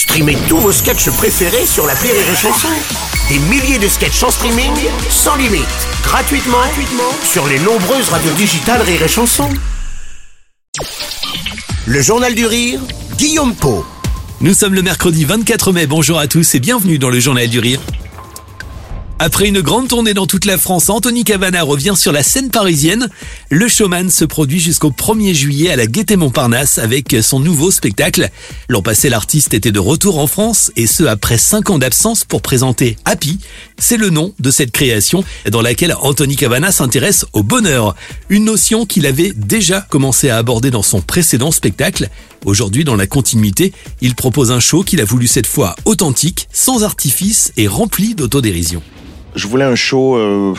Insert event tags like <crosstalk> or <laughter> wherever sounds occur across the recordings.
Streamez tous vos sketchs préférés sur la Rire et Chanson. Des milliers de sketchs en streaming, sans limite, gratuitement, gratuitement sur les nombreuses radios digitales Rire et Chanson. Le Journal du Rire, Guillaume Po. Nous sommes le mercredi 24 mai, bonjour à tous et bienvenue dans le Journal du Rire. Après une grande tournée dans toute la France, Anthony Cavana revient sur la scène parisienne. Le showman se produit jusqu'au 1er juillet à la Gaîté Montparnasse avec son nouveau spectacle. L'an passé, l'artiste était de retour en France et ce après 5 ans d'absence pour présenter Happy. C'est le nom de cette création dans laquelle Anthony Cavana s'intéresse au bonheur. Une notion qu'il avait déjà commencé à aborder dans son précédent spectacle. Aujourd'hui, dans la continuité, il propose un show qu'il a voulu cette fois authentique, sans artifice et rempli d'autodérision je voulais un show euh,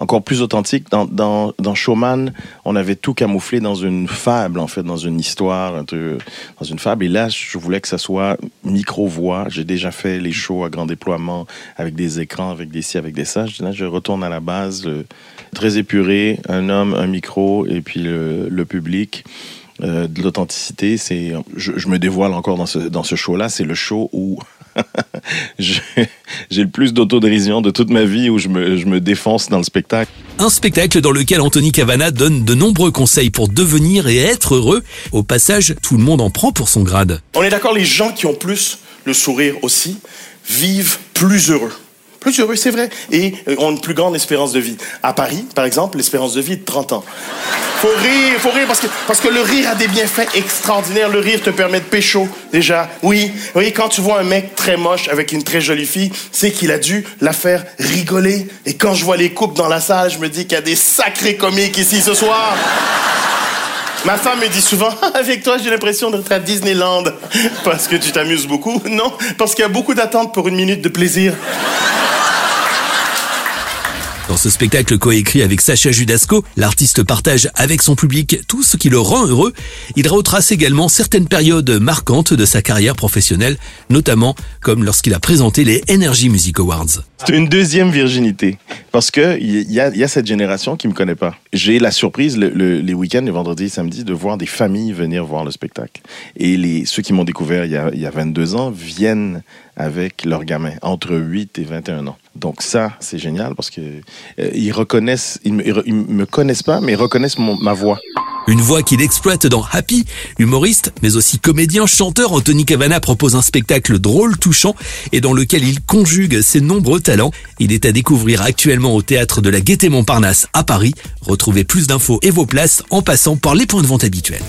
encore plus authentique. Dans, dans, dans, Showman, on avait tout camouflé dans une fable, en fait, dans une histoire, un peu, dans une fable. Et là, je voulais que ça soit micro-voix. J'ai déjà fait les shows à grand déploiement avec des écrans, avec des ci, avec des ça. Là, je retourne à la base, euh, très épuré, un homme, un micro, et puis le, le public. Euh, de l'authenticité, c'est, je, je, me dévoile encore dans ce, dans ce show-là, c'est le show où <laughs> <laughs> j'ai le plus d'autodérision de toute ma vie où je me, je me défonce dans le spectacle. Un spectacle dans lequel Anthony Cavana donne de nombreux conseils pour devenir et être heureux. Au passage, tout le monde en prend pour son grade. On est d'accord, les gens qui ont plus le sourire aussi vivent plus heureux. Plus heureux, c'est vrai. Et euh, ont une plus grande espérance de vie. À Paris, par exemple, l'espérance de vie est de 30 ans. Faut rire, faut rire parce que, parce que le rire a des bienfaits extraordinaires. Le rire te permet de pécho, déjà. Oui, oui, quand tu vois un mec très moche avec une très jolie fille, c'est qu'il a dû la faire rigoler. Et quand je vois les couples dans la salle, je me dis qu'il y a des sacrés comiques ici ce soir. Ma femme me dit souvent, <laughs> avec toi, j'ai l'impression d'être à Disneyland. Parce que tu t'amuses beaucoup. Non, parce qu'il y a beaucoup d'attentes pour une minute de plaisir. Dans ce spectacle coécrit avec Sacha Judasco, l'artiste partage avec son public tout ce qui le rend heureux. Il retrace également certaines périodes marquantes de sa carrière professionnelle, notamment comme lorsqu'il a présenté les Energy Music Awards. C'est une deuxième virginité, parce que il y a, y a, cette génération qui me connaît pas. J'ai la surprise le, le, les week-ends, les vendredis et samedis, de voir des familles venir voir le spectacle. Et ceux qui m'ont découvert il y, a, il y a 22 ans viennent avec leurs gamins, entre 8 et 21 ans. Donc ça, c'est génial parce que euh, ils reconnaissent, ils me, connaissent pas, mais ils reconnaissent ma voix. Une voix qu'il exploite dans Happy, humoriste, mais aussi comédien, chanteur, Anthony Cavana propose un spectacle drôle, touchant, et dans lequel il conjugue ses nombreux talents. Il est à découvrir actuellement au théâtre de la Gaîté Montparnasse à Paris. Retrouvez plus d'infos et vos places en passant par les points de vente habituels.